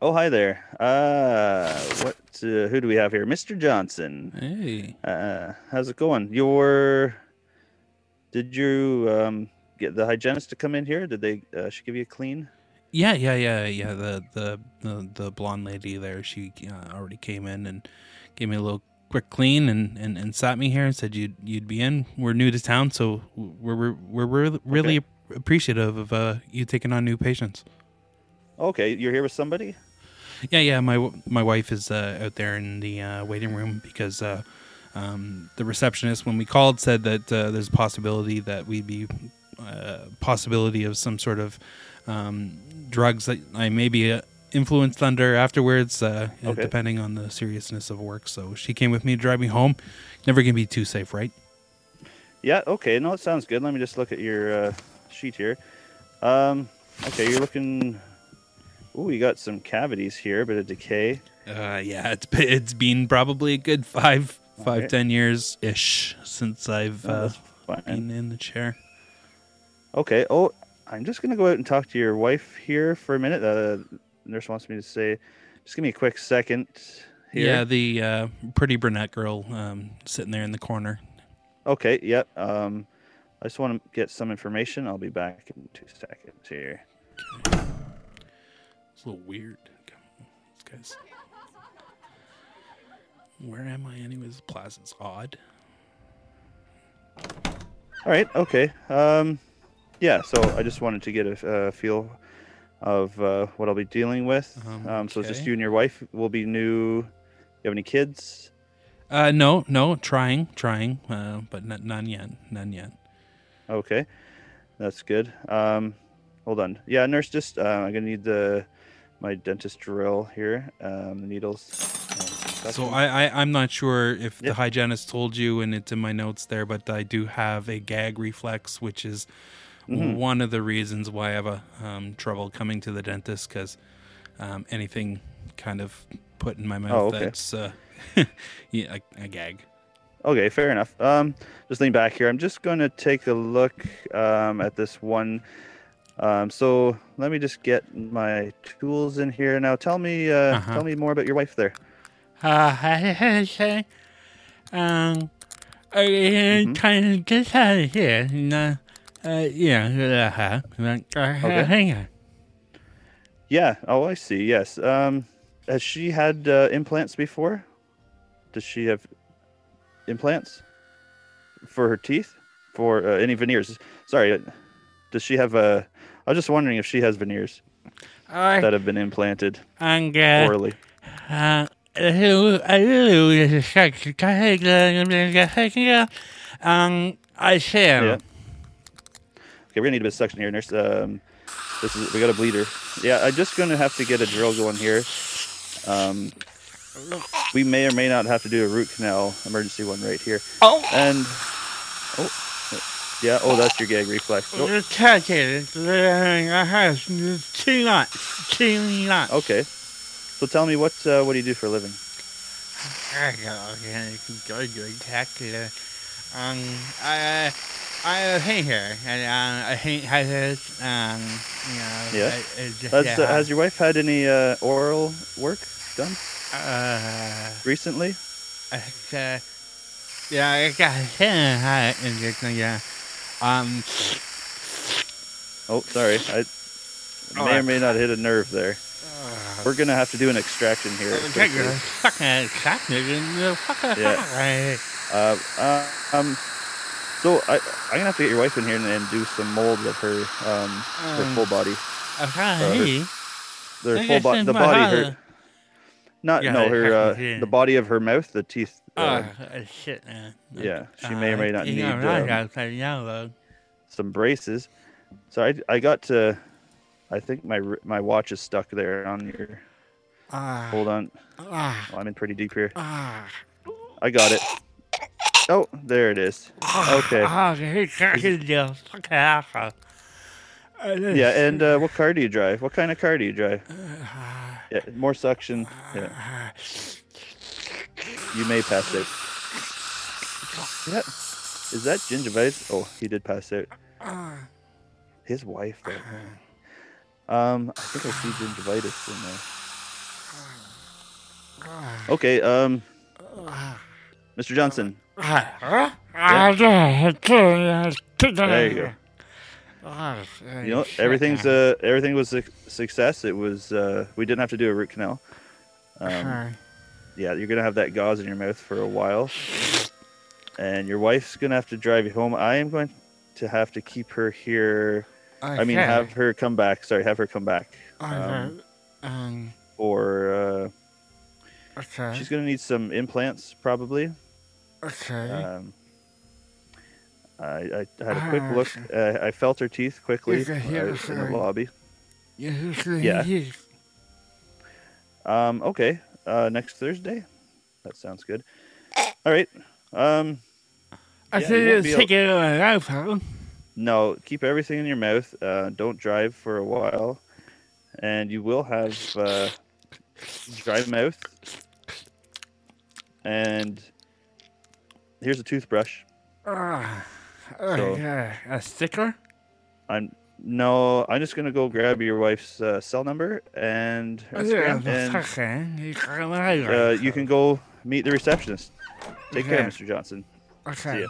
Oh, hi there. Uh, what? Uh, who do we have here? Mr. Johnson. Hey. Uh, how's it going? Your did you um get the hygienist to come in here? Did they? Uh, she give you a clean? Yeah, yeah, yeah, yeah. The the the, the blonde lady there, she uh, already came in and gave me a little quick clean and, and, and sat me here and said you'd you'd be in. We're new to town, so we're we're we're really, really appreciative of uh, you taking on new patients. Okay, you're here with somebody. Yeah, yeah. My my wife is uh, out there in the uh, waiting room because uh, um, the receptionist, when we called, said that uh, there's a possibility that we'd be uh, possibility of some sort of um, drugs that I may be uh, influenced under afterwards, uh, Okay. depending on the seriousness of work. So she came with me to drive me home. Never gonna be too safe, right? Yeah. Okay. No, it sounds good. Let me just look at your uh, sheet here. Um. Okay, you're looking. Ooh, you got some cavities here, a bit of decay. Uh, yeah, it's it's been probably a good five five Okay. ten years ish since I've uh, been in the chair. Okay. Oh, I'm just gonna go out and talk to your wife here for a minute. Uh, nurse wants me to say, just give me a quick second. Here. Yeah, the uh, pretty brunette girl um, sitting there in the corner. Okay. Yep. Um, I just want to get some information. I'll be back in two seconds here. It's a little weird. This guy's. Where am I, anyways? Plaza's odd. All right. Okay. Um, yeah. So I just wanted to get a uh, feel of uh, what I'll be dealing with. Um, Um, so it's just you and your wife will be new. You have any kids? Uh, no, no, trying, trying, uh, but n- none yet, none yet. Okay, that's good. Um, hold on. Yeah, nurse, just uh, I'm gonna need the my dentist drill here. Um, the needles. So. I, I, I'm not sure if Yeah. the hygienist told you, and it's in my notes there, but I do have a gag reflex, which is Mhm. one of the reasons why I have a um, trouble coming to the dentist because um, anything kind of put in my mouth Oh, okay. that's uh, yeah, I, I gag. Okay, fair enough. Um, just lean back here. I'm just going to take a look um, at this one. Um, so let me just get my tools in here now. Tell me, uh, Uh-huh. tell me more about your wife there. Uh, I um, I Mhm. kind of get out of here. And, uh, uh, yeah, uh, uh, Okay. hang on. Yeah. Oh, I see. Yes. Um, has she had uh, implants before? Does she have implants for her teeth? For uh, any veneers? Sorry. Uh, Does she have Uh, I was just wondering if she has veneers I, that have been implanted I'm uh, orally. uh, hello, hello, um, I say, Yeah. Okay, we're gonna need a bit of suction here, nurse. Um, this is we got a bleeder. Yeah, I'm just gonna have to get a drill going here. Um, we may or may not have to do a root canal emergency one right here. oh, And oh, yeah. Oh, that's your gag reflex. The cat is, I have two nuts, two nuts. okay. So tell me what uh, what do you do for a living? I go to spectacular. Um, I, I hate her, and um, I hate hazards. Um, you know, Yeah. I, I just, Has, yeah, uh, has your wife had any uh, oral work done uh, recently? I, uh, yeah, I got hit and just, yeah. Um, Oh, sorry. I may or may not hit a nerve there. uh, We're gonna have to do an extraction here. take quickly. a fucking Yeah. Uh, uh, um, so I, I'm gonna have to get your wife in here and, and do some molds of her, um, her Um, full body, Okay. her I full body, the body, house. Not Yeah, no, her, uh, the body of her mouth, the teeth. Oh, Uh, uh, shit, man. yeah, she may or may not need, um, got that yellow. some braces. So I, I got to, I think my my watch is stuck there on your. Ah, Hold on, oh, I'm in pretty deep here. I got it. Oh, there it is. Okay. Yeah, and uh, what car do you drive? What kind of car do you drive? Yeah, more suction. Yeah. You may pass out. Yeah. Is that gingivitis? Oh, he did pass out. His wife, though. Um, I think I see gingivitis in there. Okay. Um, Mr. Johnson. There There you go. You know, everything's uh, everything was a success. It was. Uh, we didn't have to do a root canal. Um, yeah, you're gonna have that gauze in your mouth for a while, and your wife's gonna have to drive you home. I am going to have to keep her here. I mean, have her come back. Sorry, have her come back. Um, um, or uh, okay. she's gonna need some implants probably. okay. Um, I, I had a quick Ah, look. Uh, I felt her teeth quickly uh, in the lobby. yeah. Um, okay. Uh, next Thursday. That sounds good. All right. Um, I Yeah, said you won't be it's taking it an iPhone. no, keep everything in your mouth. Uh, don't drive for a while, and you will have uh, dry mouth. And here's a toothbrush. Ah, So- okay. A sticker? I'm no. I'm just gonna go grab your wife's uh, cell number and and. You can uh, you can go meet the receptionist. Take care, Mr. Johnson. Okay. ya.